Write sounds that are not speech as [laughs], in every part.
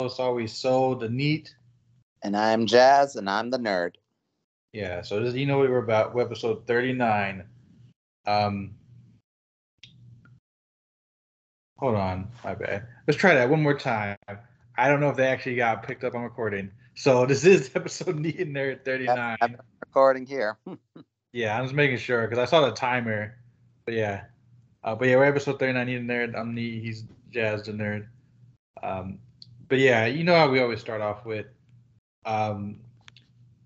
It's always so the neat. And I'm Jazz, and I'm the nerd. Yeah, so this, you know what we're about. We're episode 39. Um, hold on, my bad. Let's try that one more time. I don't know if they actually got picked up on recording. So [laughs] this is episode [laughs] NEET and Nerd 39. I'm recording here. [laughs] yeah, I'm just making sure because I saw the timer. But yeah, uh, but yeah, we're episode 39. NEET and Nerd. I'm Neat. He's Jazz the nerd. Um, but yeah, you know how we always start off with, um,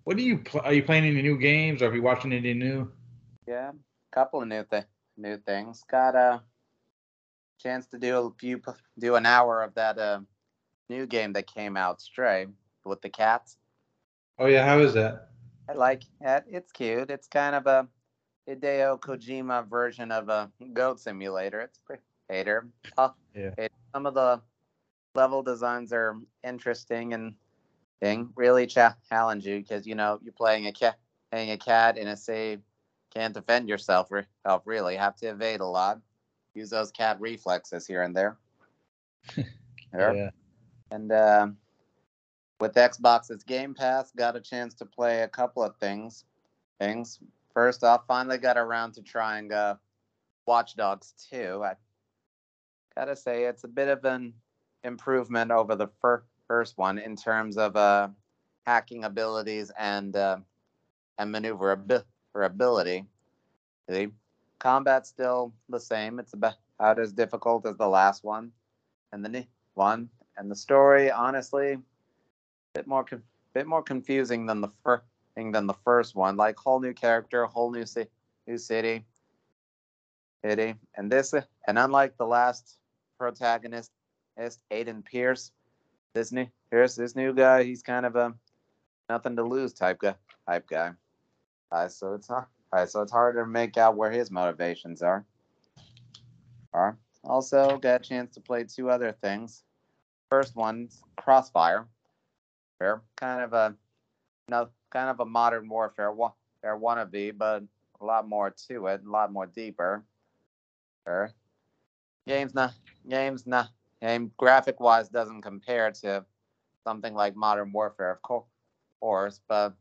what do you pl- are you playing any new games or are you watching anything new? Yeah, a couple of new th- new things. Got a chance to do a few do an hour of that uh, new game that came out, Stray, with the cats. Oh yeah, how is that? I like it. It's cute. It's kind of a Hideo Kojima version of a goat simulator. It's pretty hater. Oh, Yeah. it- some of the level designs are interesting and thing really challenge you because you know you're playing a cat, playing a cat in a save, can't defend yourself re- self really. Have to evade a lot. Use those cat reflexes here and there. [laughs] There. Yeah. And uh, with Xbox's Game Pass, got a chance to play a couple of things. Things. First off, finally got around to trying uh, Watch Dogs 2. I gotta say, it's a bit of an improvement over the fir- first one in terms of uh, hacking abilities and uh, and maneuverability. The combat's still the same. It's about as difficult as the last one, and the new one. And the story, honestly, bit more con- bit more confusing than the first than the first one. Like whole new character, whole new new city, city, and this and unlike the last protagonist, is Aiden Pearce. This new Pierce, this new guy, he's kind of a nothing to lose type guy. Type guy. Uh, so it's hard. Uh, so it's hard to make out where his motivations are. Are also got a chance to play two other things. First one's Crossfire. Fair, kind of a no, kind of a modern warfare wa- wannabe, but a lot more to it, a lot more deeper. Fair. Game's not game's not game graphic wise doesn't compare to something like Modern Warfare, of course, but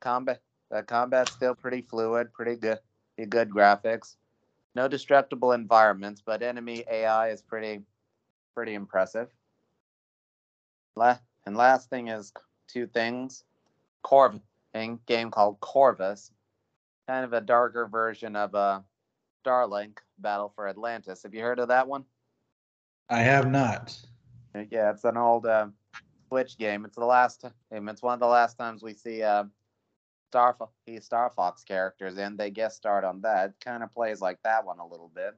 combat the combat's still pretty fluid, pretty good, pretty good graphics. No destructible environments, but enemy AI is pretty pretty impressive. La- and last thing is two things. Corv a game called Corvus, kind of a darker version of uh, Starlink Battle for Atlantis. Have you heard of that one? I have not. Yeah, it's an old uh, Switch game. It's the last time. It's one of the last times we see uh, Star Fo- Star Fox characters in. They guest starred on that. Kind of plays like that one a little bit.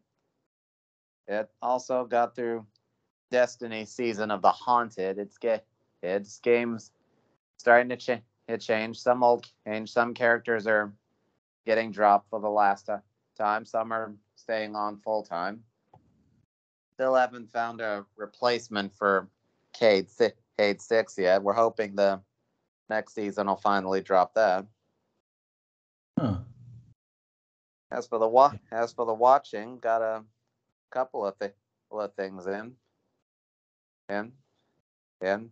It also got through Destiny season of the Haunted. It's get it's games starting to change. It changed. Some old change. Some characters are getting dropped for the last time. Some are staying on full time still haven't found a replacement for Cayde, si- Cayde 6 yet. We're hoping the next season will finally drop that. Huh. As for the wa- as for the watching, got a couple of, th- of things in. And and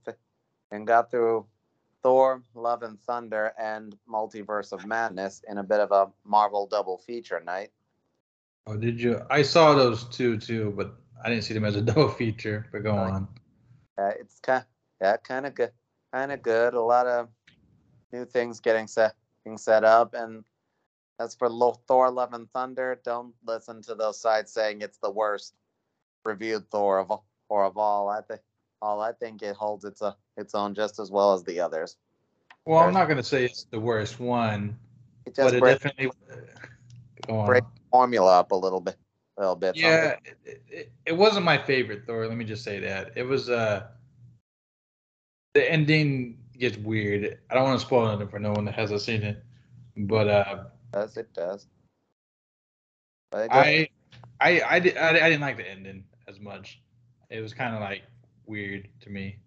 and got through Thor, Love and Thunder, and Multiverse of Madness in a bit of a Marvel double feature night. Oh, did you? I saw those two too, but I didn't see them as a [laughs] double feature. But go on. Uh, it's kind yeah, kind of good, kind of good. A lot of new things getting set, being set up, and as for Thor: Love and Thunder, don't listen to those sites saying it's the worst reviewed Thor of all- or of all. I think all I think it holds its uh, its own just as well as the others. Well, I'm not gonna say it's the worst one, It but it breaks definitely. Go on. break- formula up a little bit, a little bit. Yeah, it, it, it wasn't my favorite Thor. Let me just say that it was. Uh, the ending gets weird. I don't want to spoil it for no one that hasn't seen it, but uh, does. It does. It I, I, I, did, I, I didn't like the ending as much. It was kind of like weird to me.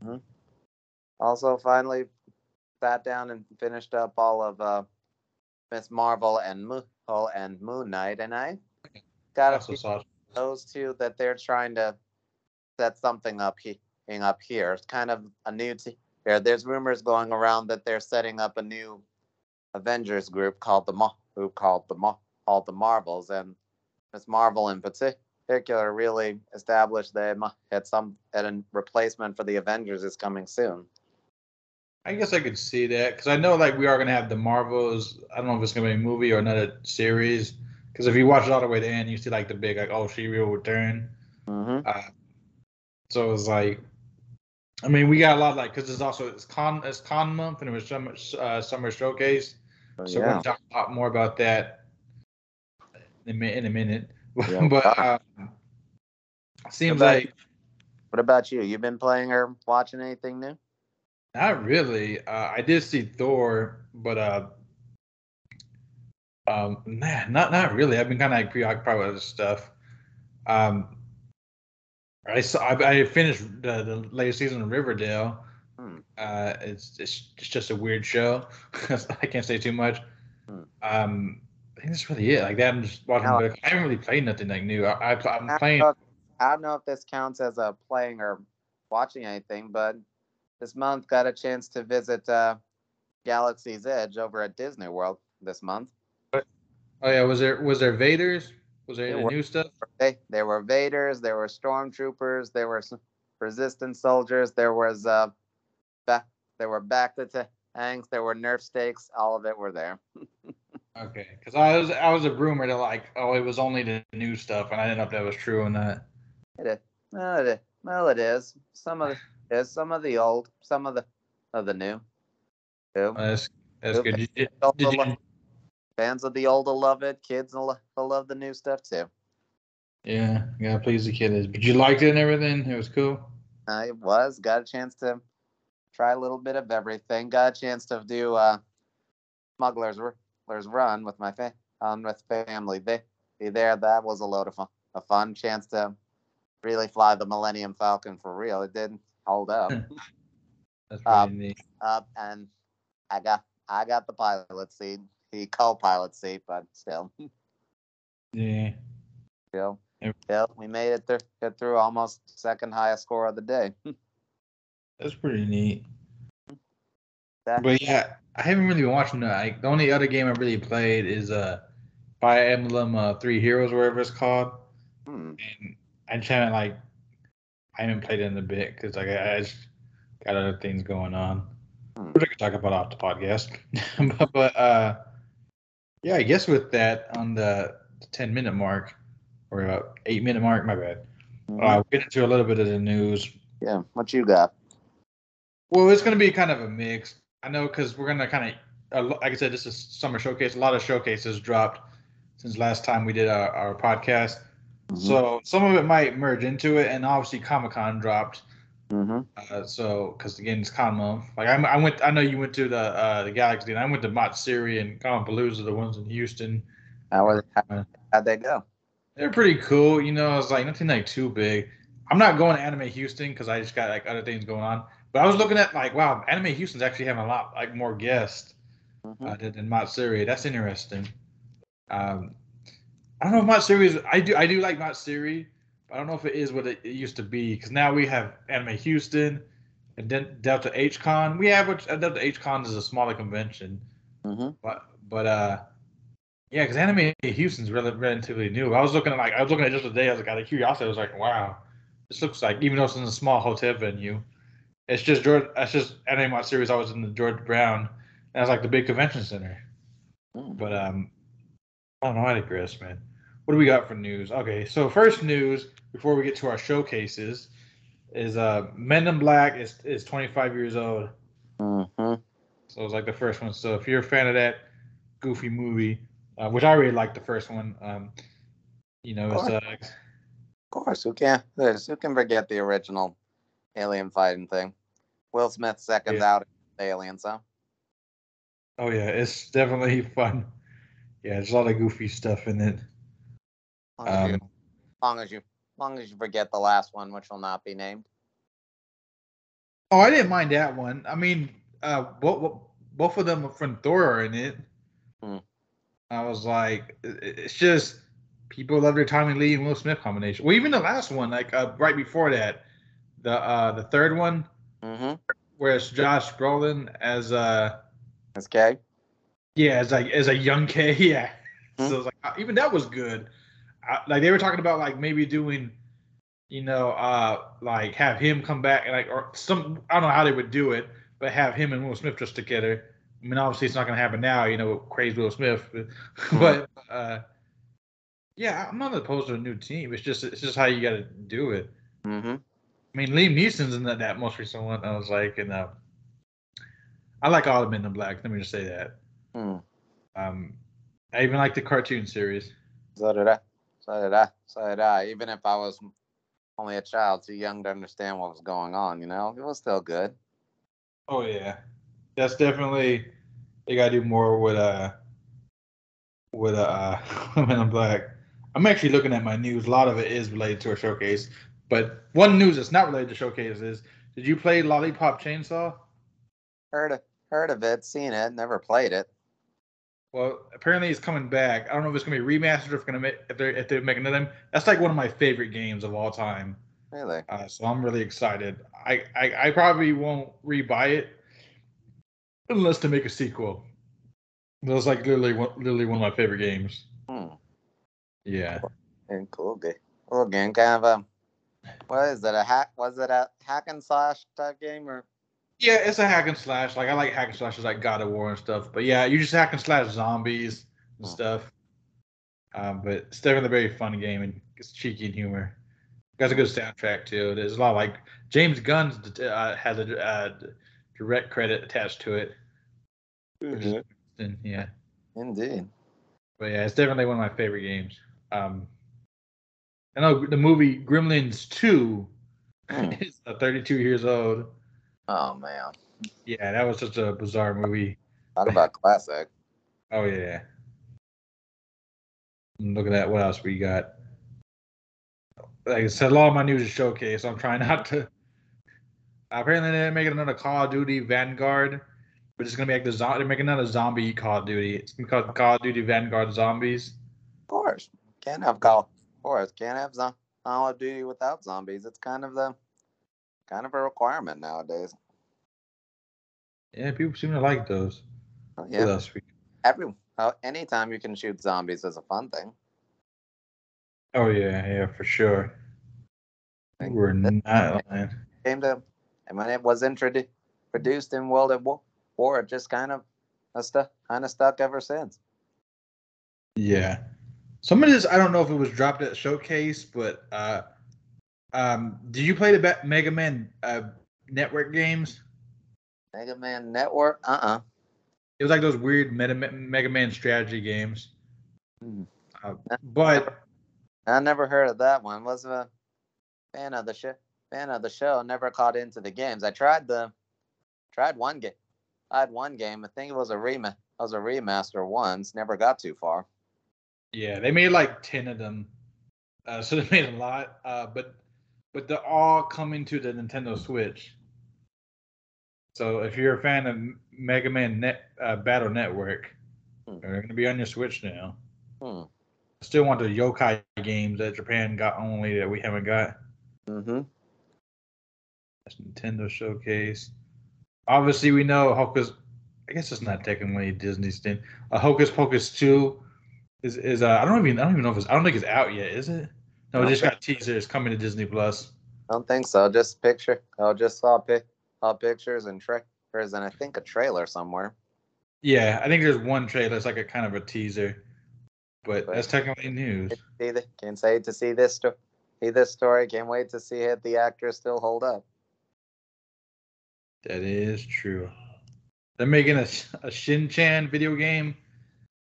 Also, finally sat down and finished up all of uh, Miss Marvel and Moon and Moon Knight, and I got I a also few saw. those two that they're trying to set something up he- up here. It's kind of a new team. Here, there's rumors going around that they're setting up a new Avengers group called the Mar- who called the Mar- called the Marvels, and Miss Marvel in particular really established that at some at a replacement for the Avengers is coming soon. I guess I could see that because I know like we are gonna have the Marvels. I don't know if it's gonna be a movie or another series. Because if you watch it all the way to the end, you see like the big like oh she will return. Mm-hmm. Uh, so it's like, I mean, we got a lot like because it's also it's con it's con month and it was summer uh, summer showcase. So we're yeah. gonna talk a lot more about that in a, in a minute. Yeah. [laughs] but um, seems about- like What about you? You been playing or watching anything new? not really. Uh, I did see Thor, but uh, um, nah, not not really. I've been kind of like preoccupied with other stuff. Um, I saw I, I finished the, the latest season of Riverdale. Hmm. Uh, it's, it's it's just a weird show. [laughs] I can't say too much. Hmm. Um, I think that's really it. Like that, I'm just watching. Now- I haven't really played nothing like new. I, I don't playing. know if- I don't know if this counts as a playing or watching anything, but this month got a chance to visit uh, Galaxy's Edge over at Disney World this month. Oh yeah, was there was there Vaders? Was there There any were- new stuff? They, there were Vaders, there were stormtroopers, there were some resistance soldiers, there was uh, back, there were back to tanks, there were Nerf stakes, all of it were there. [laughs] Okay, because I was I was a rumor to like oh it was only the new stuff, and I didn't know if that was true or not. It is. Well, it is. Well, it is. Some of the [sighs] is some of the old, some of the of the new. Too. Uh, That's that's good. Did, did, did you, Fans of the old will love it. Kids will, will love the new stuff too. yeah, yeah, please the kid is. But you liked it and everything. It was cool. I was got a chance to try a little bit of everything. Got a chance to do uh, Smuggler's Run with my fa- um, with family. They be there. That was a load of fun. A fun chance to really fly the Millennium Falcon for real. It didn't hold up. [laughs] That's Um, neat. up and I got I got the pilot seat. Co-pilot seat, but still, Yeah. still, still, we made it through. Get through almost second highest score of the day. [laughs] That's pretty neat. That- But yeah, I haven't really been watching that. Like, the only other game I really played is uh Fire Emblem uh, Three Heroes, whatever it's called. Hmm. And I just haven't like I haven't played it in a bit because like I, I just got other things going on. Hmm. Which I could talk about off the podcast. [laughs] but, but uh yeah, I guess with that on the ten minute mark or about eight minute mark, my bad. Mhm. Uh, we'll get into a little bit of the news. yeah, what you got? Well, it's going to be kind of a mix. I know because we're going to kind of, uh, like I said, this is summer showcase. A lot of showcases dropped since last time we did our, our podcast. So some of it might merge into it, and obviously Comic Con dropped. Hmm Uh, so because again, it's Con month. Like I, I went, I know you went to the uh, the Galaxy, and I went to Matsuri and Comicpalooza, the ones in Houston. how was how, how'd they go? They're pretty cool. You know, it's like nothing like too big. I'm not going to Anime Houston because I just got like other things going on. But I was looking at like, wow, Anime Houston's actually having a lot like more guests Mhm. uh, than, than Matsuri. That's interesting. Um, I don't know if Matsuri is. I do. I do like Matsuri. I don't know if it is what it, it used to be because now we have Anime Houston and then Delta H Con. We have which uh, Delta H Con is a smaller convention. hmm But but uh, yeah, because Anime Houston's rel- relatively new. I was looking at like I was looking at just today. I was like out of curiosity. I was like, wow, this looks like even though it's in a small hotel venue, it's just George. It's just Anime my series. I was in the George Brown, and it's like the big convention center. But um, I don't know. I digress, man. What do we got for news? Okay, so first news before we get to our showcases is uh Men in Black is is 25 years old. hmm So it's like the first one. So if you're a fan of that goofy movie, uh, which I really like the first one, um, you know, it's uh, Of course, who can who can forget the original alien fighting thing? Will Smith seconds Yeah. out Alien, so oh yeah, it's definitely [laughs] fun. Yeah, there's a lot of goofy stuff in it. Long as, you, Um, long as you long as you forget the last one, which will not be named. oh, I didn't mind that one. I mean, uh, both both of them from Thor are in it. Hmm. I was like, it's just people love their Tommy Lee and Will Smith combination. Well, even the last one, like uh, right before that, the uh the third one Mm-hmm. where it's Josh Brolin as uh as K. yeah as like as a young K [laughs] yeah. Hmm. So it's like uh, even that was good. I, like they were talking about like maybe doing, you know, uh like have him come back and like or some I don't know how they would do it, but have him and Will Smith just together. I mean, obviously it's not gonna happen now, you know, crazy Will Smith, [laughs] but uh yeah, I'm not opposed to a new team. It's just it's just how you got to do it. Mm-hmm. I mean, Liam Neeson's in that, that most recent one. I was like, and uh, I like all the Men in Black. Let me just say that. Hmm. Um, I even like the cartoon series. So did I. So did I. So did I. Even if I was only a child, too young to understand what was going on, you know, it was still good. Oh yeah, that's definitely they gotta do more with uh with uh [laughs] Men in Black. I'm actually looking at my news. A lot of it is related to a showcase, but one news that's not related to showcase is: Did you play Lollipop Chainsaw? Heard of, heard of it, seen it, never played it. Well, apparently it's coming back. I don't know if it's gonna be remastered or if gonna make if they're if they're making another. That's like one of my favorite games of all time. Really? Uh, so I'm really excited. I, I I probably won't rebuy it unless they make a sequel. That was like literally one, literally one of my favorite games. Hmm. Yeah. And cool game. Cool game. Kind of a. What is it? A hack? Was it a hack and slash type game or? Yeah, it's a hack and slash. Like I like hack and slashes like God of War and stuff. But yeah, you just hack and slash zombies and Hmm. stuff. Um, but it's definitely a very fun game and it's cheeky and humor. Got a good soundtrack too. There's a lot of like James Gunn uh, has a uh, direct credit attached to it. is- yeah, Indeed. but yeah, it's definitely one of my favorite games. Um, I know the movie Gremlins Two Hmm. [laughs] is uh, 32 years old. Oh man. Yeah, that was such a bizarre movie. Talk about classic. Oh yeah. Look at that. What else we got? Like I said, a lot of my news is showcase. I'm trying [laughs] not to. Apparently, they're making another Call of Duty Vanguard, but it's gonna be like the zo- they're making another zombie Call of Duty. It's gonna be called Call of Duty Vanguard Zombies. Of course. Can't have Call. Of course. Can't have zo- Call of Duty without zombies. It's kind of the kind of a requirement nowadays. Yeah, people seem to like those. What Yeah. Every uh, anytime you can shoot zombies is a fun thing. Oh yeah, yeah, for sure. Like, We're not lying. Came to and when it was introduced produced in World at War, it just kind of stuck kind of stuck ever since. Yeah. Some of this, I don't know if it was dropped at Showcase, but uh, um, do you play the Mega Man uh, Network games? Mega Man Network. Uh uh It was like those weird Meta- Mega Man strategy games. Hmm. Uh, but I never heard of that one. Was a fan of the show. Fan of the show. Never caught into the games. I tried the tried one game. I had one game. I think it was a rema. It was a remaster once. Never got too far. yeah, they made like ten of them, uh, so they made a lot. Uh, but but they're all coming to the Nintendo Switch. So if you're a fan of Mega Man Net uh, Battle Network, Hmm. they're going to be on your Switch now. Hmm. still want the yokai games that Japan got only that we haven't got. Mm-hmm. That's Nintendo Showcase. Obviously, we know Hocus. I guess it's not technically Disney's thing. Uh, Hocus Pocus two is is uh, I don't even I don't even know if it's I don't think it's out yet. Is it? No, it just got teaser. It's coming to Disney Plus. I don't think so. Just picture. I just saw pic, saw pictures and trailers, and I think a trailer somewhere. Yeah, I think there's one trailer. It's like a kind of a teaser, but Right. that's technically news. Can't say to see this sto- see this story. Can't wait to see it. The actors still hold up. That is true. They're making a, a Shin Chan video game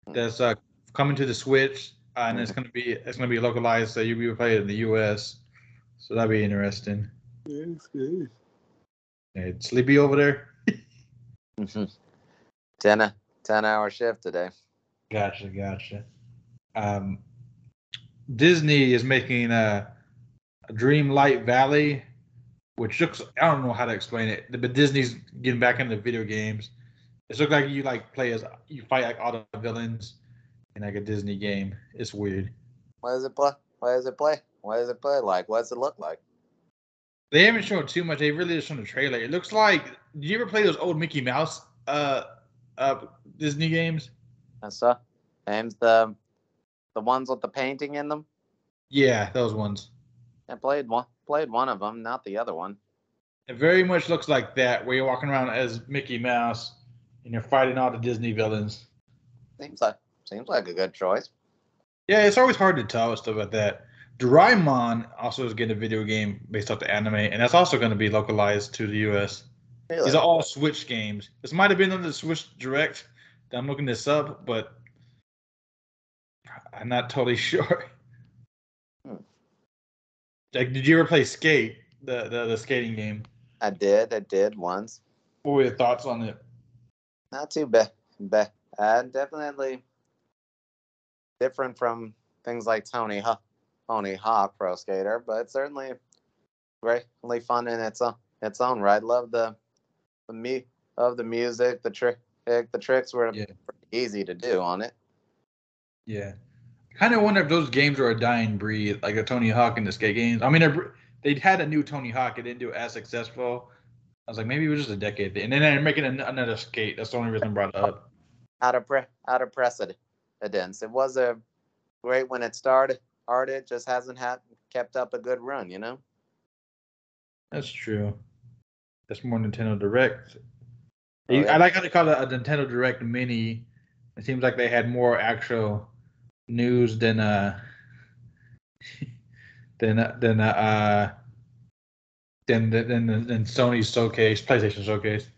that's uh, coming to the Switch, and it's gonna be it's gonna be localized, so you'll be able to play it in the U.S. So that'd be interesting. Hey, sleepy over there. Mhm. [laughs] ten a- ten hour shift today. Gotcha, gotcha. Um, Disney is making a, a Dream Light Valley, which looks I don't know how to explain it, but Disney's getting back into video games. It looks like you like play as you fight like all the villains in like a Disney game. It's weird. What does it play? What does it play? What does it play like? What does it look like? They haven't shown too much. They really just shown the trailer. It looks like. Did you ever play those old Mickey Mouse uh uh Disney games? That's uh, name's the the ones with the painting in them. Yeah, those ones. I played one played one of them, not the other one. It very much looks like that, where you're walking around as Mickey Mouse and you're fighting all the Disney villains. Seems like seems like a good choice. Yeah, it's always hard to tell stuff like that. Doraemon also is getting a video game based off the anime, and that's also going to be localized to the US. Really? These are all Switch games. This might have been on the Switch Direct that I'm looking this up, but I'm not totally [laughs] sure. Hmm. Like, did you ever play Skate, the, the the skating game? I did, I did once. What were your thoughts on it? Not too bad. bad. Uh, definitely different from things like Tony Hawk, Tony Hawk Pro Skater, but certainly greatly fun in its own its own right. Love the the me of the music, the trick, the tricks were Yeah. pretty easy to do on it. Yeah, kind of wonder if those games are a dying breed, like a Tony Hawk and the skate games. I mean, they're- had a new Tony Hawk, it didn't do as successful. I was like, maybe it was just a decade thing, and then they're making another skate. That's the only reason I brought it up. Out of pre- out of precedence. It was a great when it started. Art it just hasn't had kept up a good run, you know. That's true. That's more Nintendo Direct. Oh, yeah. I like how they call it a Nintendo Direct Mini. It seems like they had more actual news than uh [laughs] than uh, than uh, uh than than than, than Sony's showcase, PlayStation showcase.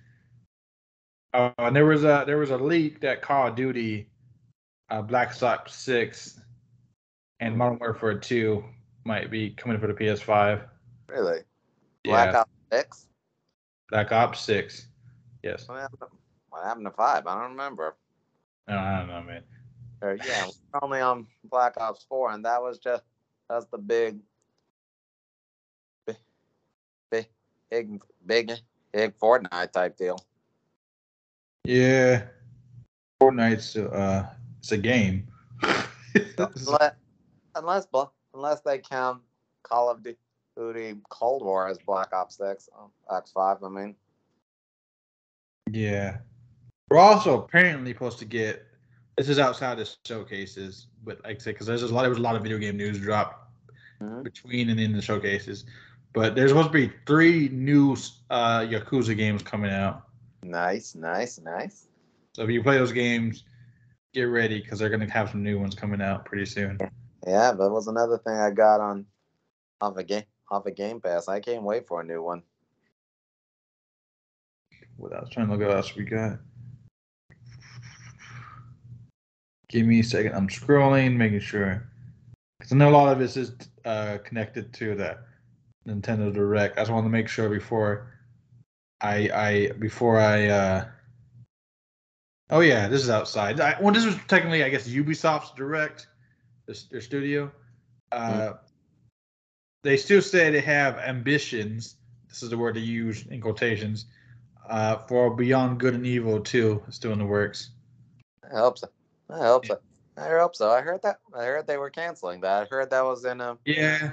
Uh, and there was a there was a leak that Call of Duty, uh, Black Ops Six, and Modern Warfare Two might be coming for the PS5. Really. Yeah, Black Ops Six. Black Ops Six. Yes. What happened, what happened to five? I don't remember. No, I don't know, man. Or, yeah, we're only on Black Ops Four, and that was just that's the big, big, big, big, big, big Fortnite type deal. Yeah. Fortnite's uh it's a game. [laughs] Unless, unless, Bla- unless they count Call of Duty Cold War as Black Ops 6, X Five. I mean, yeah. We're also apparently supposed to get this is outside of showcases, but like I said, because there's a lot there was a lot of video game news dropped Mhm. between and in the showcases. But there's supposed to be three new uh Yakuza games coming out. nice, nice, nice. So if you play those games, get ready because they're gonna have some new ones coming out pretty soon. Yeah, that was another thing I got on off a game off a Game Pass. I can't wait for a new one. What I was trying to look at what else we got. Give me a second. I'm scrolling, making sure. Because I know a lot of this is uh, connected to the Nintendo Direct. I just want to make sure before I I before I uh Oh yeah, this is outside. I, well, this was technically, I guess, Ubisoft's Direct, this, their studio. Uh, They still say they have ambitions. This is the word they use in quotations uh, for Beyond Good and Evil too. It's still in the works. I hope so. I hope so. I hope so. I heard that. I heard they were canceling that. I heard that was in a Yeah,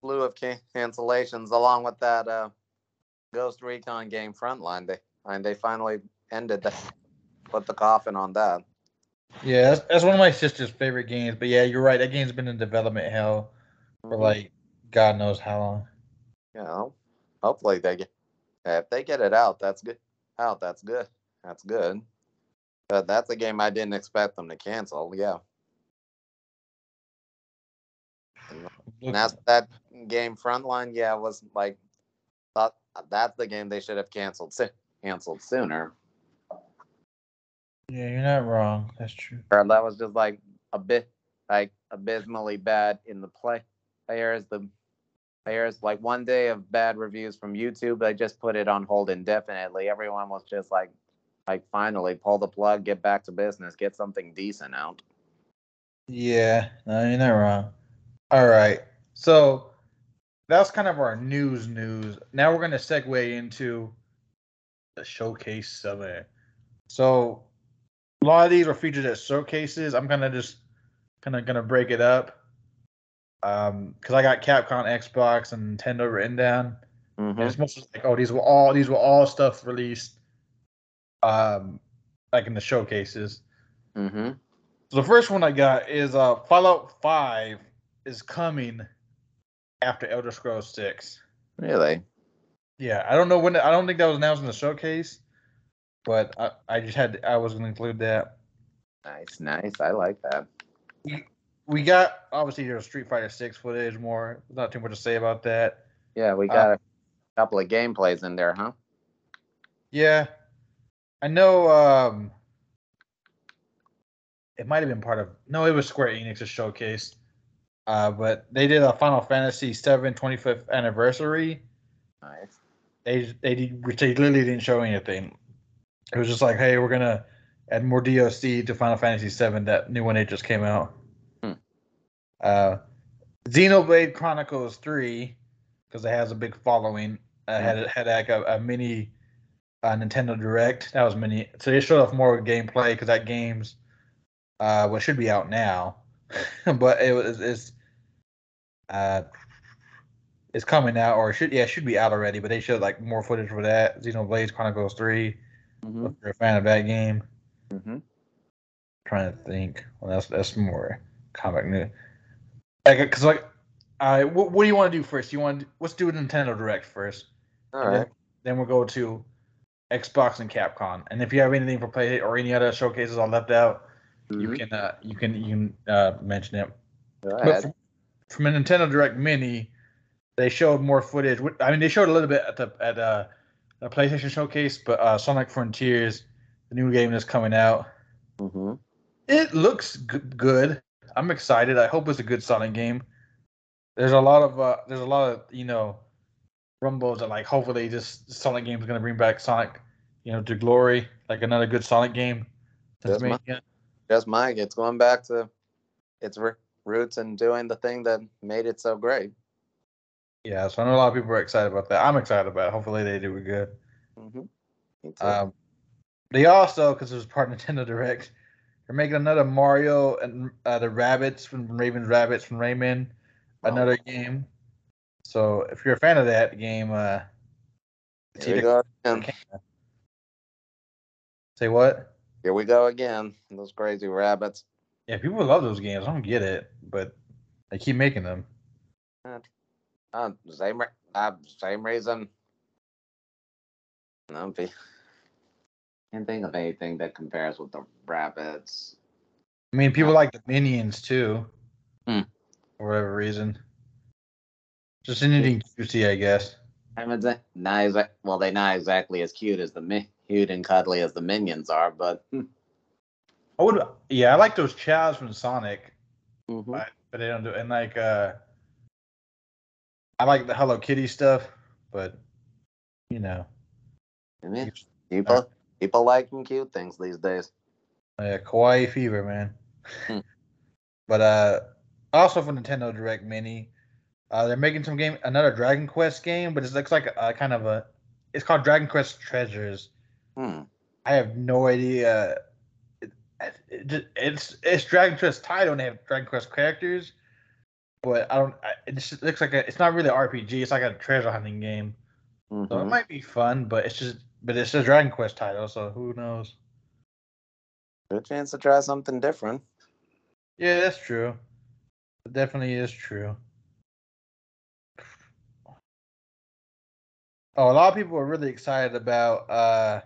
slew of can- cancellations, along with that uh, Ghost Recon game Frontline. They and they finally ended that. Put the coffin on that. yeah, that's, that's one of my sister's favorite games. But yeah, you're right. That game's been in development hell for mm-hmm. like God knows how long. you know, hopefully they get if they get it out, that's good. Out, that's good. That's good. But that's a game I didn't expect them to cancel. Yeah, and that's that game Frontline. Yeah, was like thought that's the game they should have canceled. Canceled sooner. Yeah, you're not wrong. That's true. Or that was just like a bit like abysmally bad in the play There's The there's like one day of bad reviews from YouTube. They just put it on hold indefinitely. Everyone was just like, like finally pull the plug, get back to business, get something decent out. Yeah, no, you're not wrong. All right. So that's kind of our news news. Now we're gonna segue into the showcase summit. So a lot of these are featured at showcases. I'm kind of just kind of gonna break it up. Um, because I got Capcom, Xbox, and Nintendo written down. Mm-hmm. And it's mostly like, oh, these were all these were all stuff released, um, like in the showcases. Mm-hmm. So the first one I got is uh Fallout Five is coming after Elder Scrolls Six. Really? Yeah, I don't know when. I don't think that was announced in the showcase, but I, I just had I was gonna include that. Nice, nice. I like that. We got obviously there's Street Fighter Six footage. More, not too much to say about that. Yeah, we Uh, got a couple of gameplays in there, huh? Yeah, I know. Um, it might have been part of. No, it was Square Enix's showcase. Uh, but they did a Final Fantasy VII 25th anniversary. Nice. They they did- they literally didn't show anything. It was just like, hey, we're gonna add more DLC to Final Fantasy VII. That new one that just came out. Hmm. Uh, Xenoblade Chronicles 3, because it has a big following, uh, had had like a, a mini uh, Nintendo Direct. That was mini. So they showed off more gameplay because that game's uh, what should be out now, [laughs] but it was it's uh it's coming out or it should yeah it should be out already. But they showed like more footage for that Xenoblade Chronicles 3. Mm-hmm. If you're a fan of that game, Mm-hmm. trying to think. Well, that's that's more comic news. Like, cause like, uh, what, what do you want to do first? You want to, let's do a Nintendo Direct first. All right. Then, then we'll go to Xbox and Capcom. And if you have anything for Play or any other showcases I left out, you Mhm. can uh, you can you can uh, mention it. Go ahead. from, from a Nintendo Direct Mini, they showed more footage. I mean, they showed a little bit at the at uh, a PlayStation showcase, but uh, Sonic Frontiers, the new game that's coming out, Mm-hmm. it looks g- good. I'm excited. I hope it's a good Sonic game. There's a lot of uh, there's a lot of you know rumbles that like hopefully this Sonic game is gonna bring back Sonic, you know, to glory, like another good Sonic game. That's Tasmania. Just Mike. It's going back to its roots and doing the thing that made it so great. Yeah, so I know a lot of people are excited about that. I'm excited about it. Hopefully they do it good. Mm-hmm. Um, they also, because it was part of [laughs] Nintendo Direct, they're making another Mario and uh, the Rabbits from Raving Rabbids from Rayman, Oh. another game. So if you're a fan of that game, uh, Here we go again. say what? Here we go again. Those crazy rabbits. Yeah, people love those games. I don't get it, but they keep making them. Uh, same, uh, same reason. No, be- can't think of anything that compares with the rabbits. I mean, people like the Minions too, Hmm. for whatever reason. Just anything cutesy, I guess. I mean, they- not exa- well, they're not exactly as cute as the mi- cute and cuddly as the minions are, but I would, yeah, I like those chows from Sonic. Mhm. but, but they don't do and like uh I like the Hello Kitty stuff, but you know, I mean, people people liking cute things these days. Yeah, Kawaii Fever, man. Hmm. but uh also for Nintendo Direct Mini, uh they're making some game another Dragon Quest game, but it looks like a, a kind of a it's called Dragon Quest Treasures. Hmm. I have no idea. It, it, it's it's Dragon Quest title and they have Dragon Quest characters, but I don't. I, it just looks like a. It's not really an RPG. It's like a treasure hunting game. So it Mhm. might be fun, but it's just. But it's a Dragon Quest title, so who knows? Good chance to try something different. Yeah, that's true. It definitely is true. Oh, a lot of people are really excited about uh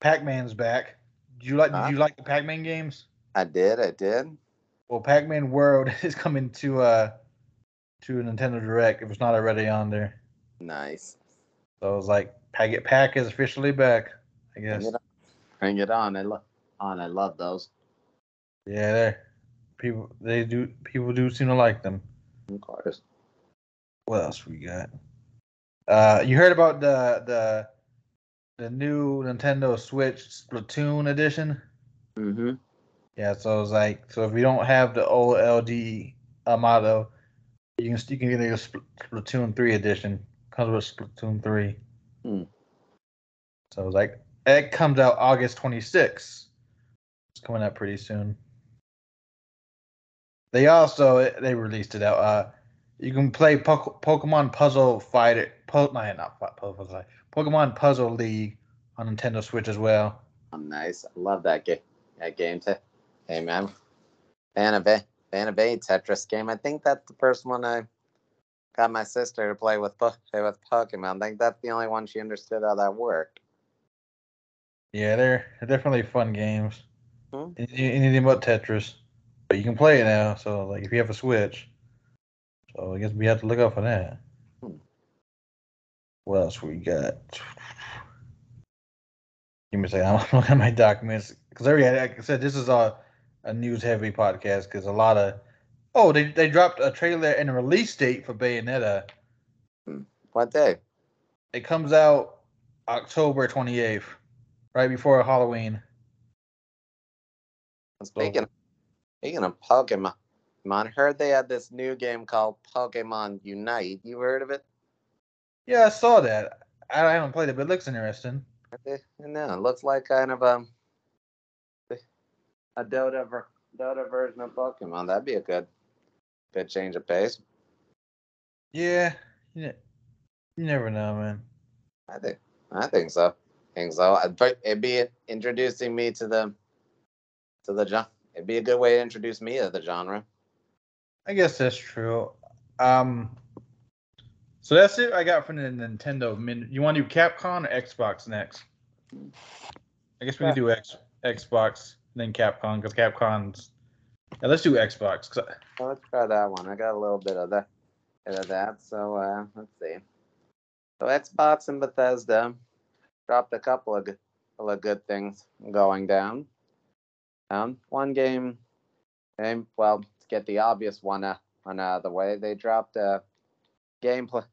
Pac-Man's back. Do you like? Huh? Did you like the Pac-Man games? I did, I did. Well, Pac-Man World [laughs] is coming to uh to Nintendo Direct if it's not already on there. Nice. So it was like Pack It Pack is officially back. I Bring guess. it on. Bring it on. I love on. I love those. Yeah, they're people they do people do seem to like them. Of course. What else we got? Uh you heard about the the the new Nintendo Switch Splatoon edition? Mm-hmm. Yeah, so it's like so if you don't have the OLED model, you can you can get a Spl- Splatoon three edition. Comes with Splatoon three. Hmm. So it's like it comes out August twenty sixth. It's coming out pretty soon. They also they released it out. Uh, you can play po- Pokemon Puzzle Fighter po- no, not po- Pokemon Puzzle League on Nintendo Switch as well. Oh, nice. I love that game. That game. T- hey man, fan of a fan of a Tetris game. I think that's the first one I got my sister to play with po- play with Pokemon. I think that's the only one she understood how that worked. Yeah, they're, they're definitely fun games. Hmm. Anything but Tetris, but you can play it now. So like, if you have a Switch, so I guess we have to look out for that. Hmm. What else we got? Give me a second. [laughs] I'm looking at my documents because every like I said, this is a a news heavy podcast because a lot of oh they they dropped a trailer and a release date for Bayonetta. Hmm, what day? It comes out October 28th, right before Halloween. Speaking of, speaking of Pokemon, I heard they had this new game called Pokemon Unite. You heard of it? Yeah, I saw that. I I haven't played it, but it looks interesting. No, it looks like kind of a a Dota ver- Dota version of Pokemon. That'd be a good good change of pace. Yeah, you, ne- you never know, man. I think I think so. I think so. I'd It'd be introducing me to the to the genre. It'd be a good way to introduce me to the genre. I guess that's true. Um, so that's it. I got from the Nintendo. Min- You want to do Capcom or Xbox next? I guess we can do X Xbox then Capcom because Capcom's. Yeah, let's do Xbox. I- So let's try that one. I got a little bit of that, bit of that. So uh, let's see. So Xbox and Bethesda dropped a couple of good, of good things going down. Um, one game, game. Well, to get the obvious one uh, out of the way, they dropped a gameplay,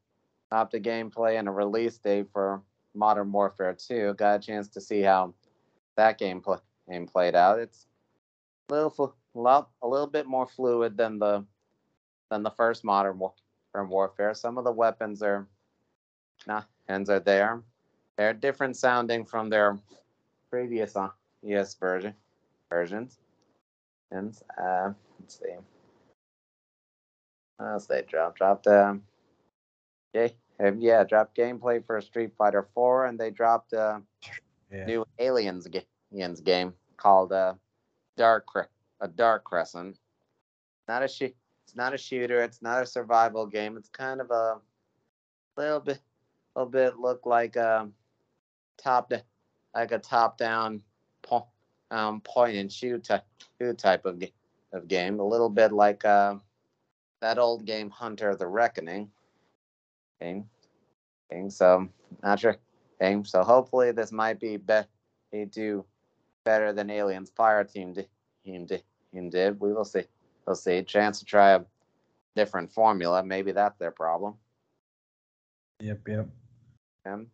dropped a gameplay and a release date for Modern Warfare 2. Got a chance to see how that game, play, game played out. It's a little a little bit more fluid than the than the first Modern Modern Warfare. Some of the weapons are not hands are there. They're different sounding from their previous uh, ES version versions. And uh, let's see. Else they Drop Dropped um, yeah, yeah, dropped gameplay for Street Fighter 4, and they dropped uh, yeah. new Aliens, ga- Aliens game called uh, Dark a Dark Descent. Not a shoot. It's not a shooter. It's not a survival game. It's kind of a little bit, little bit look like a top, like a top down um, point and shoot type, shoot type of of game. A little bit like uh, that old game Hunter the Reckoning. Game, game. So not sure. Game. So hopefully this might be better. Do better than Aliens Fire Team did. Team did. Team did. We will see. We'll see. Chance to try a different formula. Maybe that's their problem. Yep, yep. Um,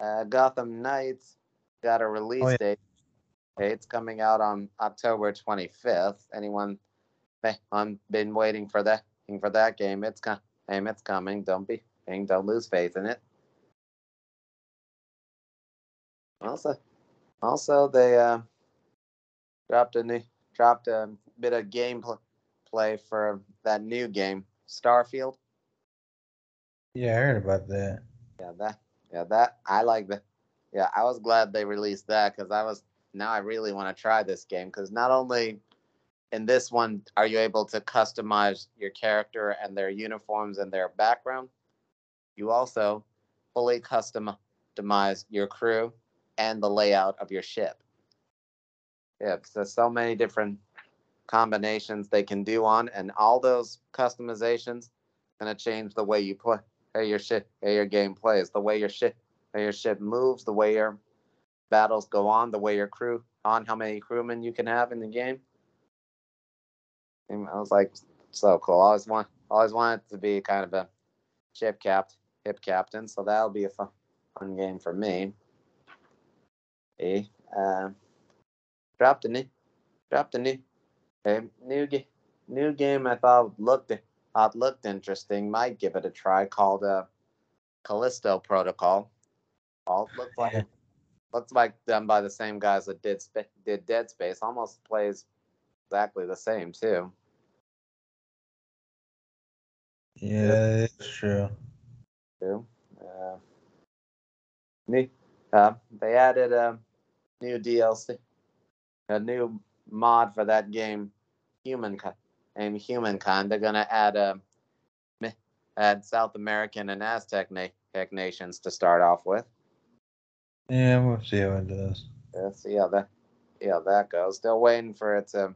uh, Gotham Knights got a release Oh, yeah. date. Okay, it's coming out on October 25th. Anyone hey, I'm been waiting for that for that game? It's com- game. It's coming. Don't be don't lose faith in it. Also, also they uh, dropped a new dropped a bit of gameplay play for that new game, Starfield. Yeah, I heard about that. Yeah, that yeah that I like that. Yeah, I was glad they released that because I was now I really want to try this game because not only in this one are you able to customize your character and their uniforms and their background, you also fully customize your crew and the layout of your ship. Yeah, so so many different combinations they can do on, and all those customizations gonna change the way you play, your ship, your game plays, the way your ship, your ship moves, the way your battles go on, the way your crew on, how many crewmen you can have in the game. And I was like, so cool. I always want, always wanted to be kind of a ship cap, hip captain, so that'll be a fun, fun game for me. Hey, uh, a new, dropped a new, a new game, new game. I thought looked thought looked interesting. Might give it a try. Called uh, Callisto Protocol. All looks like [laughs] looks like done by the same guys that did Sp- did Dead Space. Almost plays exactly the same too. Yeah, it's true. too. Uh, Uh, uh, they added a new DLC, a new mod for that game, Humankind. And Humankind, they're gonna add a add South American and Aztec na- nations to start off with. Yeah, we'll see how it does. Yeah, see how that see how that goes. Still waiting for it to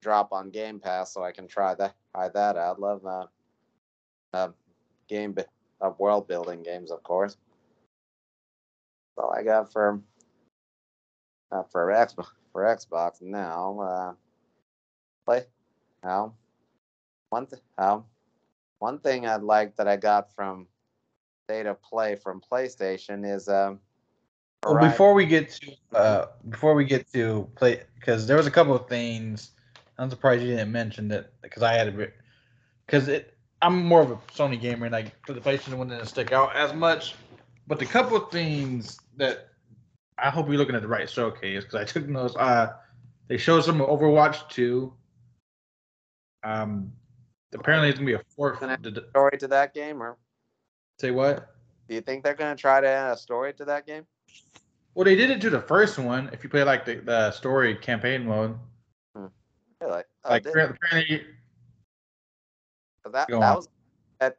drop on Game Pass so I can try that try that out. Love uh, uh game of world building games, of course. That's all I got for uh, for Xbox for Xbox now. Uh, play now. One th- um, one thing I'd like that I got from of Play from PlayStation is um. Well, before we get to uh, before we get to play, because there was a couple of things. I'm surprised you didn't mention that because I had a bit, because it. I'm more of a Sony gamer, and like for the PlayStation one didn't stick out as much. But the couple of things that I hope you're looking at the right showcase because I took notes. Uh, they showed some Overwatch 2. Um, apparently it's gonna be a fourth. Gonna- d- d- story to that game, or Say what? do you think they're gonna try to add a story to that game? Well, they did it to the first one. If you play like the, the story campaign mode, Really? Oh, like apparently that that was pet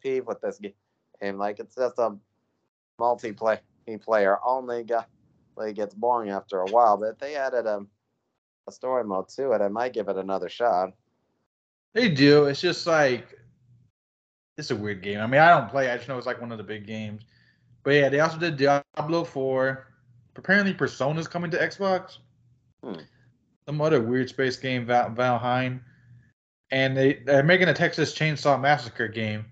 peeve with this game. Like it's just a multiplayer player only guy. Like gets boring after a while. But if they added a a story mode to it, I might give it another shot. They do. It's just like it's a weird game. I mean, I don't play. I just know it's like one of the big games. But yeah, they also did Diablo 4. Apparently, Persona's coming to Xbox. Hmm. Some other weird space game, Val- Valheim. And they they're making a Texas Chainsaw Massacre game.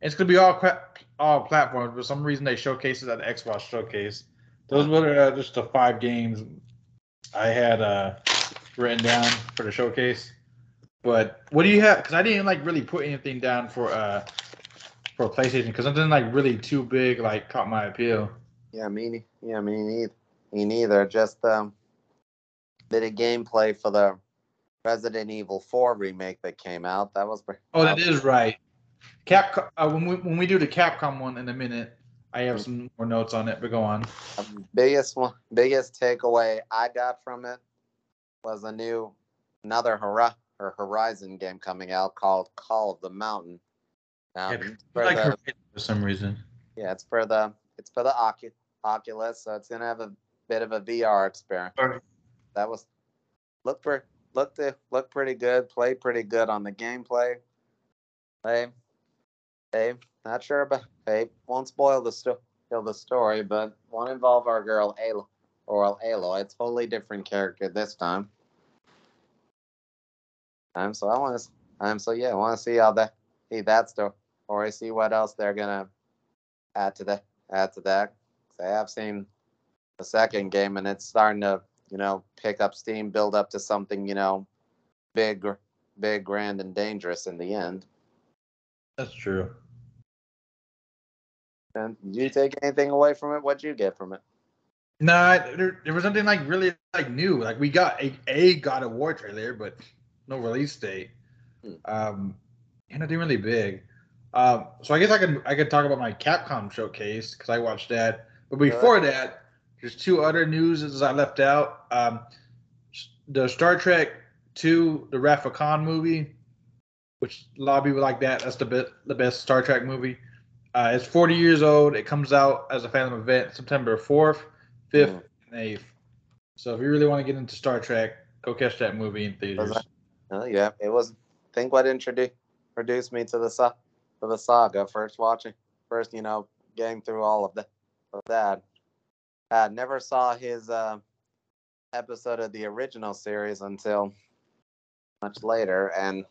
It's gonna be all cra- all platforms. For some reason, they showcase it at the Xbox showcase. Those were uh, just the five games I had uh, written down for the showcase. But what do you have? Because I didn't like really put anything down for uh for PlayStation because something like really too big like caught my appeal. Yeah, me, yeah, me neither. Me neither. Just um, bit of gameplay for the Resident Evil 4 remake that came out. That was pretty. Oh, that is right. Cap uh, when we when we do the Capcom one in a minute, I have some more notes on it. But go on. Um, biggest one, biggest takeaway I got from it was a new, another Hori- or Horizon game coming out called Call of the Mountain. Now, Yeah, it's for like the- for some reason. yeah, it's for the it's for the Ocu- Oculus, so it's gonna have a bit of a VR experience. That was look for looked looked pretty good, played pretty good on the gameplay. Hey, hey, not sure about hey, won't spoil the sto- spoil the story, but won't involve our girl Aloy or Aloy. It's a totally different character this time. Um, so I want to, um, so yeah, I want to see how that see that story, or I see what else they're gonna add to that add to that. I have seen the second game, and it's starting to you know, pick up steam, build up to something, you know, big, big, grand, and dangerous in the end. That's true. And did you take anything away from it? What'd you get from it? Nah, there, there was something like really like new. Like we got a, a God of War trailer, but no release date. Hmm. Um, and nothing really big. Um, so I guess I can I could talk about my Capcom showcase because I watched that. But before that, there's two other news as I left out. Um, the Star Trek Two, the of Khan movie, which a lot of people like that. That's the best the best Star Trek movie. Uh, it's 40 years old. It comes out as a fan event September 4th, 5th, Mm. and 8th. So if you really want to get into Star Trek, go catch that movie in theaters. Oh yeah, it was. I think what introduced introduced me to the to the saga. First watching, first you know, getting through all of that. Of that, I never saw his uh, episode of the original series until much later. And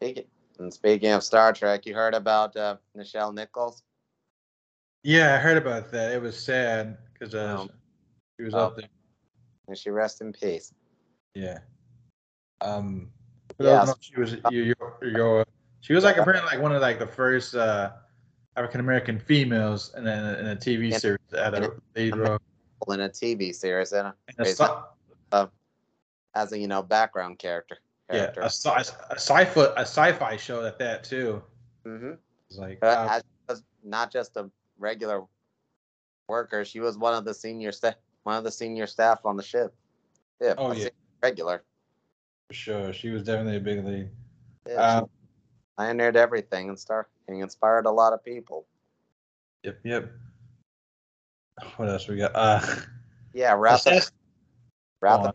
speaking and speaking of Star Trek, you heard about uh, Nichelle Nichols? Yeah, I heard about that. It was sad because uh, she was Oh. up there. May she rest in peace. Yeah. Um. Yeah. those who don't know, She was you, you, you, she was like apparently like one of like the first uh, African American females in a, in a TV series at a lead role. In a TV series and And a Wait, sci- as a you know background character. Yeah, a, sci- a sci-fi a sci-fi show at that too. hmm It's like Uh, uh, not just a regular worker. She was one of the senior staff, one of the senior staff on the ship. Yeah, Oh, yeah. regular. For sure. She was definitely a big lead. Yeah, Um, pioneered everything and start and inspired a lot of people. Yep, yep. What else we got? Uh, Yeah, Wrath Wrath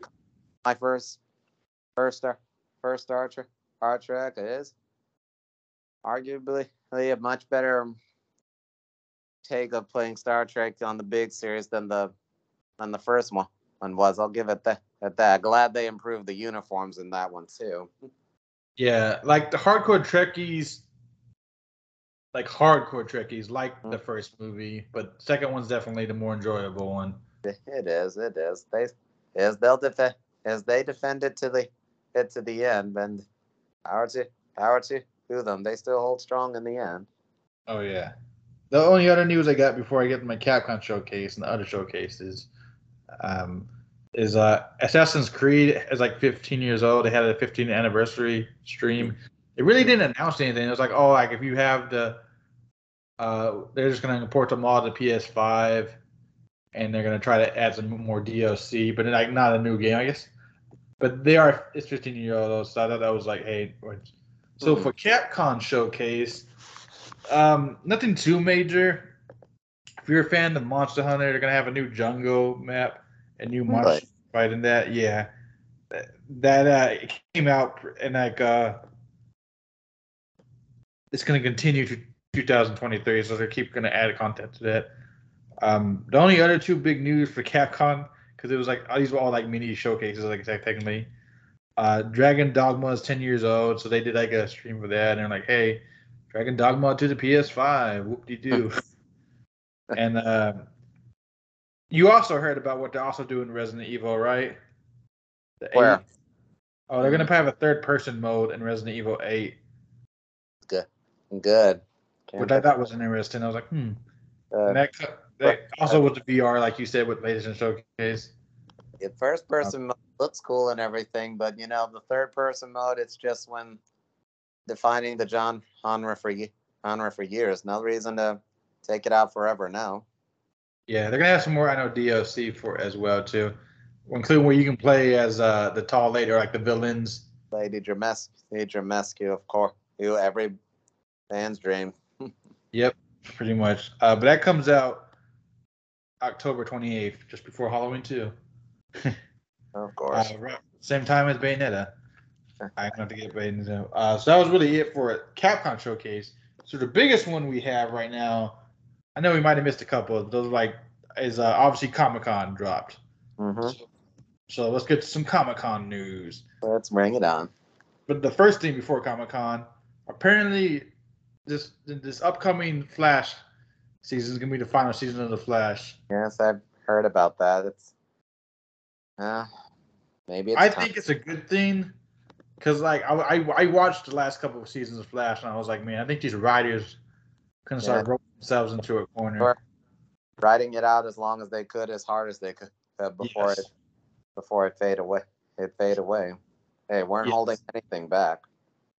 my first first Star first Star Trek Star Trek is arguably a much better um, take of playing Star Trek on the big series than the than the first one one was. I'll give it that at that. Glad they improved the uniforms in that one too. yeah, like the hardcore Trekkies, like hardcore Trekkies, like mm. the first movie, but second one's definitely the more enjoyable one. It is. It is. They as they'll defend as they defend it to the it to the end. And power to power to to them. They still hold strong in the end. Oh yeah. The only other news I got before I get to my Capcom showcase and the other showcases, um, is uh Assassin's Creed is like 15 years old. They had a 15th anniversary stream. It really didn't announce anything. It was like, oh, like if you have the, uh, they're just gonna import them all to PS5, and they're gonna try to add some more DLC, but like not a new game, I guess. But they are it's 15 year old, so I thought that was like, hey. So Hmm. for Capcom showcase, um, nothing too major. If you're a fan of Monster Hunter, they're gonna have a new jungle map, a new monster Really? fight in that. Yeah, that, uh, it came out and like uh, it's gonna continue to 2023, so they keep gonna add content to that. Um, the only other two big news for Capcom, because it was like these were all like mini showcases, like technically. Uh, Dragon Dogma is 10 years old, so they did like a stream for that, and they're like, hey, Dragon Dogma to the PS5, whoop de doo. [laughs] and uh, you also heard about what they're also doing in Resident Evil, right? The Where? 8. Oh, they're gonna have a third person mode in Resident Evil 8, Good. Can't which I thought was interesting. I was like, hmm. uh, that, co- that also with the VR, like you said, with latest and showcase. the first person mode looks cool and everything, but you know the third person mode, it's just when defining the John genre for ye- genre for years. No reason to take it out forever now. Yeah, they're gonna have some more. I know DLC for as well too, including where you can play as uh, the tall lady or like the villains. Lady Drames- Lady Dramescu, of course. You every fan's dream. [laughs] Yep, pretty much. Uh, but that comes out October 28th, just before Halloween too. [laughs] Of course. Uh, same time as Bayonetta. I'm have to get Bayonetta. Uh, so that was really it for it. Capcom showcase. So the biggest one we have right now, I know we might have missed a couple. Those like is uh, obviously Comic Con dropped. hmm So, so let's get to some Comic Con news. Let's bring it on. But the first thing before Comic Con, apparently, this this upcoming Flash season is gonna be the final season of the Flash. Yes, I've heard about that. It's uh, maybe it's I time. think it's a good thing, cause like I, I I watched the last couple of seasons of Flash and I was like, man, I think these writers start Yeah. rolling themselves into a corner. Sure. writing it out as long as they could, as hard as they could, uh, before Yes. it before it fade away. It fade away. Hey, weren't Yes. holding anything back.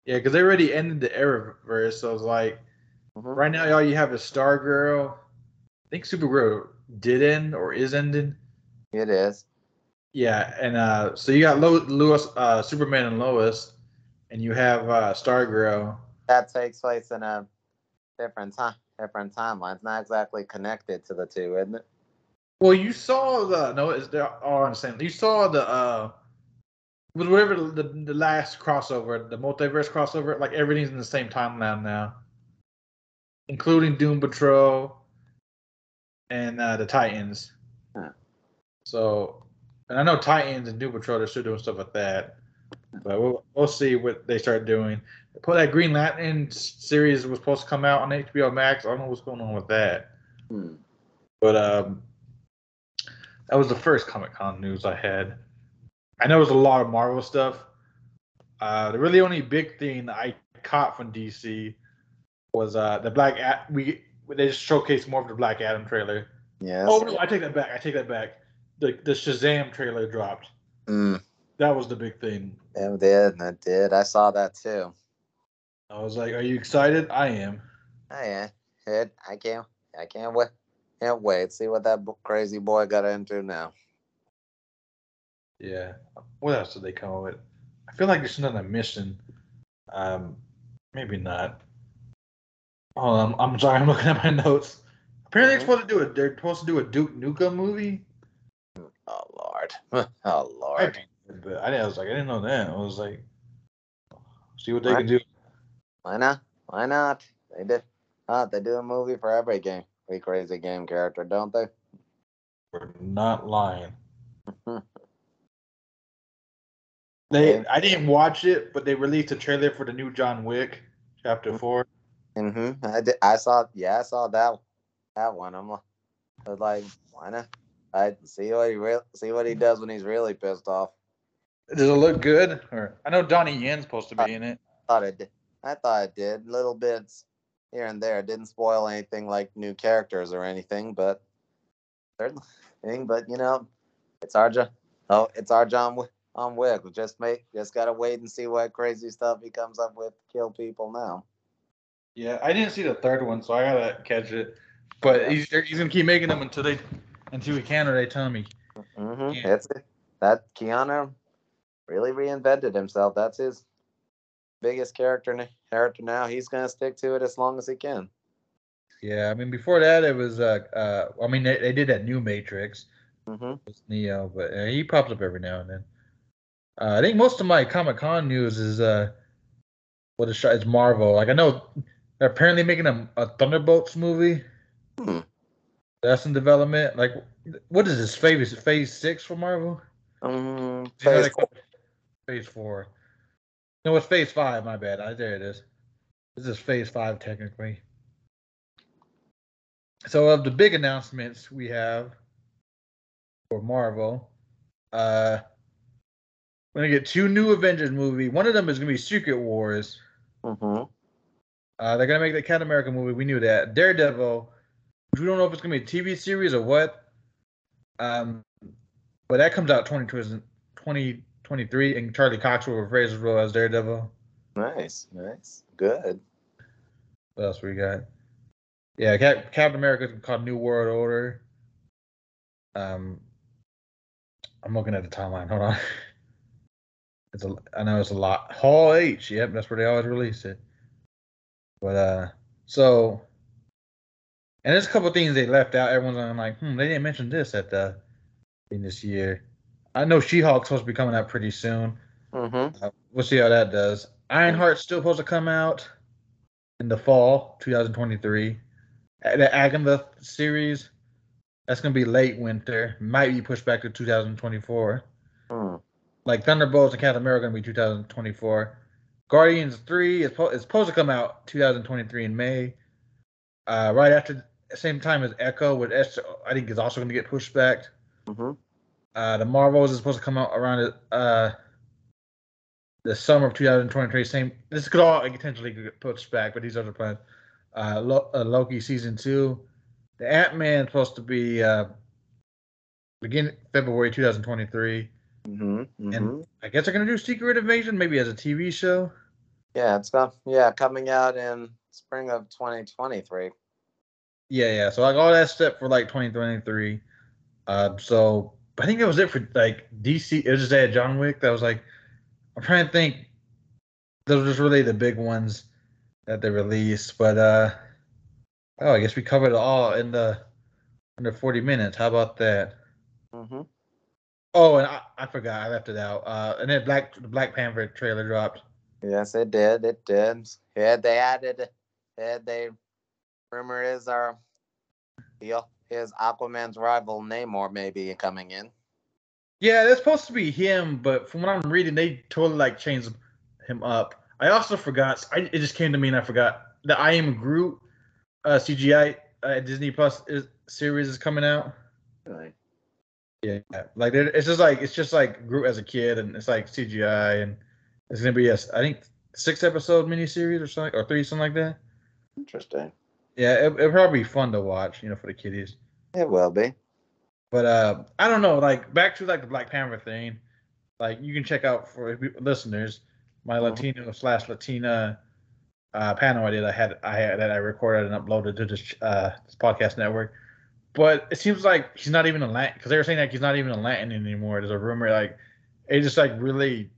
Yeah, because they already ended the Arrowverse, so it's like Mhm. right now all you have is Stargirl. I think Supergirl did end or is ending. It is. Yeah, and uh, so you got Lo- Lewis, uh, Superman and Lois, and you have uh, Stargirl. That takes place in a different time, different timeline. It's not exactly connected to the two, isn't it? Well, you saw the no, it's they're all on the same. You saw the uh, with whatever the the last crossover, the multiverse crossover, like everything's in the same timeline now, including Doom Patrol and uh, the Titans. Huh. So, and I know Titans and Doom Patrol they're still doing stuff like that, but we'll we'll see what they start doing. Put that Green Lantern series was supposed to come out on HBO Max. I don't know what's going on with that. Hmm. But um, that was the first Comic Con news I had. I know it was a lot of Marvel stuff. Uh, the really only big thing that I caught from DC was uh the Black Ad- we they just showcased more of the Black Adam trailer. Yes. Oh no, I take that back. I take that back. The the Shazam trailer dropped. Mm, That was the big thing. it did. It did. I saw that too. I was like, "Are you excited?" I am. I yeah. It. I can't. I can't wait. Can't wait. See what that crazy boy got into now. Yeah. What else did they come up with? I feel like there's another mission. Um, maybe not. Oh, I'm, I'm sorry. I'm looking at my notes. Apparently, they're supposed to do it. They're supposed to do a Duke Nukem movie. Oh Lord. [laughs] oh Lord. But I, I was like, I didn't know that. I was like, see what they Right. can do. Why not? Why not? They did. Uh, they do a movie for every game. Every crazy game character, don't they? We're not lying. [laughs] they, I didn't watch it, but they released a trailer for the new John Wick, Chapter Four. Mm-hmm. I did. I saw. Yeah, I saw that. That one. I'm. li- I was like, why not? I see what he real. See what he does when he's really pissed off. Does it look good? Or I know Donnie Yen's supposed to be in it. Thought it. Did. I thought it did. Little bits here and there. It didn't spoil anything like new characters or anything, but certain thing. But you know, it's our job. Oh, it's our John. On Wick. We just make. Just gotta wait and see what crazy stuff he comes up with. to Kill people now. Yeah, I didn't see the third one, so I gotta catch it. But he's he's gonna keep making them until they until we can or they tell me. Mm-hmm. Yeah. It's that Keanu really reinvented himself. That's his biggest character character now. He's gonna stick to it as long as he can. Yeah, I mean before that it was uh uh I mean they, they did that new Matrix Mm-hmm. with Neo, but uh, he pops up every now and then. Uh, I think most of my Comic Con news is uh what is it's Marvel. Like I know they're apparently making a, a Thunderbolts movie. Hmm. That's in development. Like what is this phase phase six for Marvel? Um, phase call it phase four. No, it's phase five. My bad. I, there it is. This is phase five technically. So of the big announcements we have for Marvel, uh, we're gonna get two new Avengers movie. One of them is gonna be Secret Wars. hmm Uh, they're gonna make the Captain America movie. We knew that. Daredevil. We don't know if it's gonna be a TV series or what. Um, but that comes out 2020 2023, and Charlie Cox will rephrase his role as Daredevil. Nice, nice, good. What else we got? Yeah, Cap- Captain America is called New World Order. Um, I'm looking at the timeline. Hold on. [laughs] It's a, I know it's a lot. Hall H. Yep, that's where they always release it. But uh, so, and there's a couple things they left out. Everyone's like, hmm, they didn't mention this at the in this year. I know She-Hulk's supposed to be coming out pretty soon. Mm-hmm. Uh, we'll see how that does. Ironheart's still supposed to come out in the fall 2023. Uh, The Agatha series, that's gonna be late winter. Might be pushed back to 2024. Hmm. Like Thunderbolts and Captain America gonna be 2024. Guardians 3 is, po- is supposed to come out 2023 in May. Uh, right after same time as Echo, with S, I think is also gonna get pushed back. Mm-hmm. Uh, the Marvels is supposed to come out around uh, the summer of 2023. Same. This could all potentially get pushed back, but these are the plans. Uh, Lo- uh, Loki season two. The Ant Man supposed to be uh, begin February 2023. Mm-hmm. Mm-hmm. I guess they're gonna do Secret Invasion maybe as a TV show. Yeah, it's got yeah coming out in spring of 2023. Yeah, yeah. So like all that stuff for like 2023. Uh, so I think that was it for like DC. It was just that John Wick. That was like I'm trying to think. Those are just really the big ones that they released. But uh, oh, I guess we covered it all in the under 40 minutes. How about that? Mm-hmm. Oh, and I, I forgot. I left it out. Uh, and then Black the Black Panther trailer dropped. Yes, it did. It did. Yeah, they added. Yeah, they. Rumor is our. The is Aquaman's rival Namor maybe coming in. Yeah, that's supposed to be him, but from what I'm reading, they totally like changed him up. I also forgot. I, it just came to me and I forgot the I Am Groot uh, CGI uh, Disney Plus is, series is coming out. Right. Yeah, like it's just like it's just like Groot as a kid, and it's like CGI, and it's gonna be a I think six episode miniseries or something or three something like that. Interesting. Yeah, it, it'll probably be fun to watch, you know, for the kiddies. It will be. But uh, I don't know. Like back to like the Black Panther thing. Like you can check out for listeners, my Mhm. Latino slash Latina uh, panel I did, I had I had that I recorded and uploaded to this uh this podcast network. But it seems like he's not even a Latin because they were saying like he's not even a Latin anymore. There's a rumor like it just like really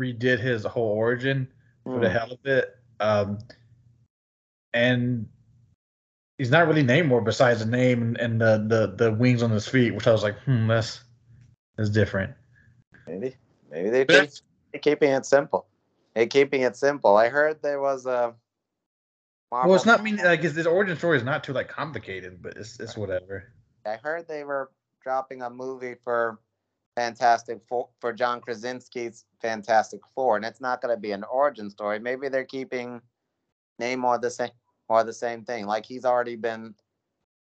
redid his whole origin for the Hmm. hell of it. Um, and he's not really Namor besides the name and, and the, the the wings on his feet, which I was like, hmm, that's that's different. Maybe, maybe they keep, they're keeping it simple. They're keeping it simple. I heard there was a. Well, it's not mean like his, origin story is not too like complicated, but it's it's whatever. I heard they were dropping a movie for Fantastic Four for John Krasinski's Fantastic Four, and it's not going to be an origin story. Maybe they're keeping Namor the same or the same thing. Like he's already been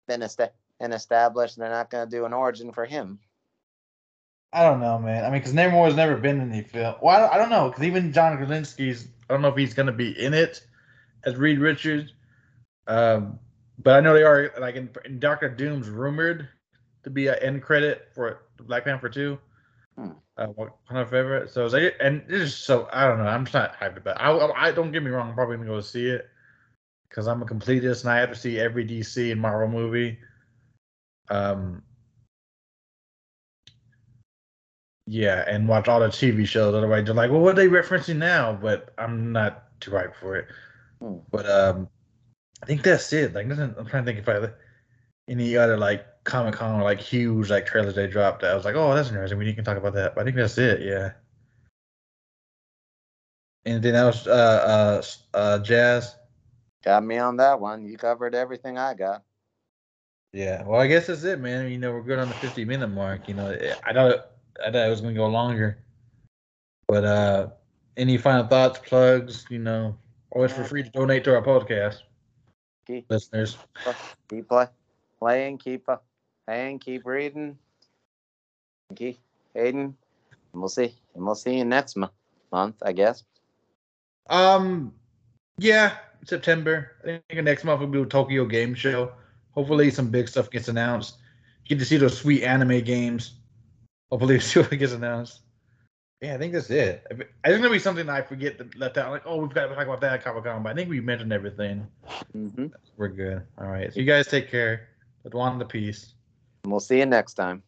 been, esta- been established. And they're not going to do an origin for him. I don't know, man. I mean, because Namor has never been in the film. Well, I don't, I don't know, because even John Krasinski's, I don't know if he's going to be in it as Reed Richards. Um, but I know they are, like, in, in Doctor Doom's rumored to be an end credit for Black Panther 2. Hmm. Uh, one of favorite. So, it's like, and it's just so, I don't know. I'm just not hyped about it. I, I, don't get me wrong. I'm probably going to go see it because I'm a completist and I have to see every DC and Marvel movie. Um, yeah, and watch all the TV shows. Otherwise, they're like, well, what are they referencing now? But I'm not too hyped for it. Hmm. But um, I think that's it. Like, I'm trying to think if I any other like Comic Con or like huge like trailers they dropped. That I was like, oh, that's interesting. We can talk about that. But I think that's it. Yeah. Anything else, uh, uh, uh, Jazz? Got me on that one. You covered everything I got. Yeah. Well, I guess that's it, man. You know, we're good on the 50 minute mark. You know, I thought I thought it was gonna go longer. But uh, any final thoughts, plugs? You know, always for free to donate to our podcast, Keep, listeners. keep play, playing, keep playing, keep reading. Keep Hayden. And we'll see. And we'll see you next mo- month, I guess. Um, yeah, September. I think next month we'll do a Tokyo Game Show. Hopefully, some big stuff gets announced. Get to see those sweet anime games. Hopefully, [laughs] see what gets announced. Yeah, I think that's it. I think It's gonna be something I forget to let out. Like, oh, we've got to talk about that at Comic Con, but I think we mentioned everything. Mm-hmm. We're good. All right. So you guys take care. But one the peace. And we'll see you next time.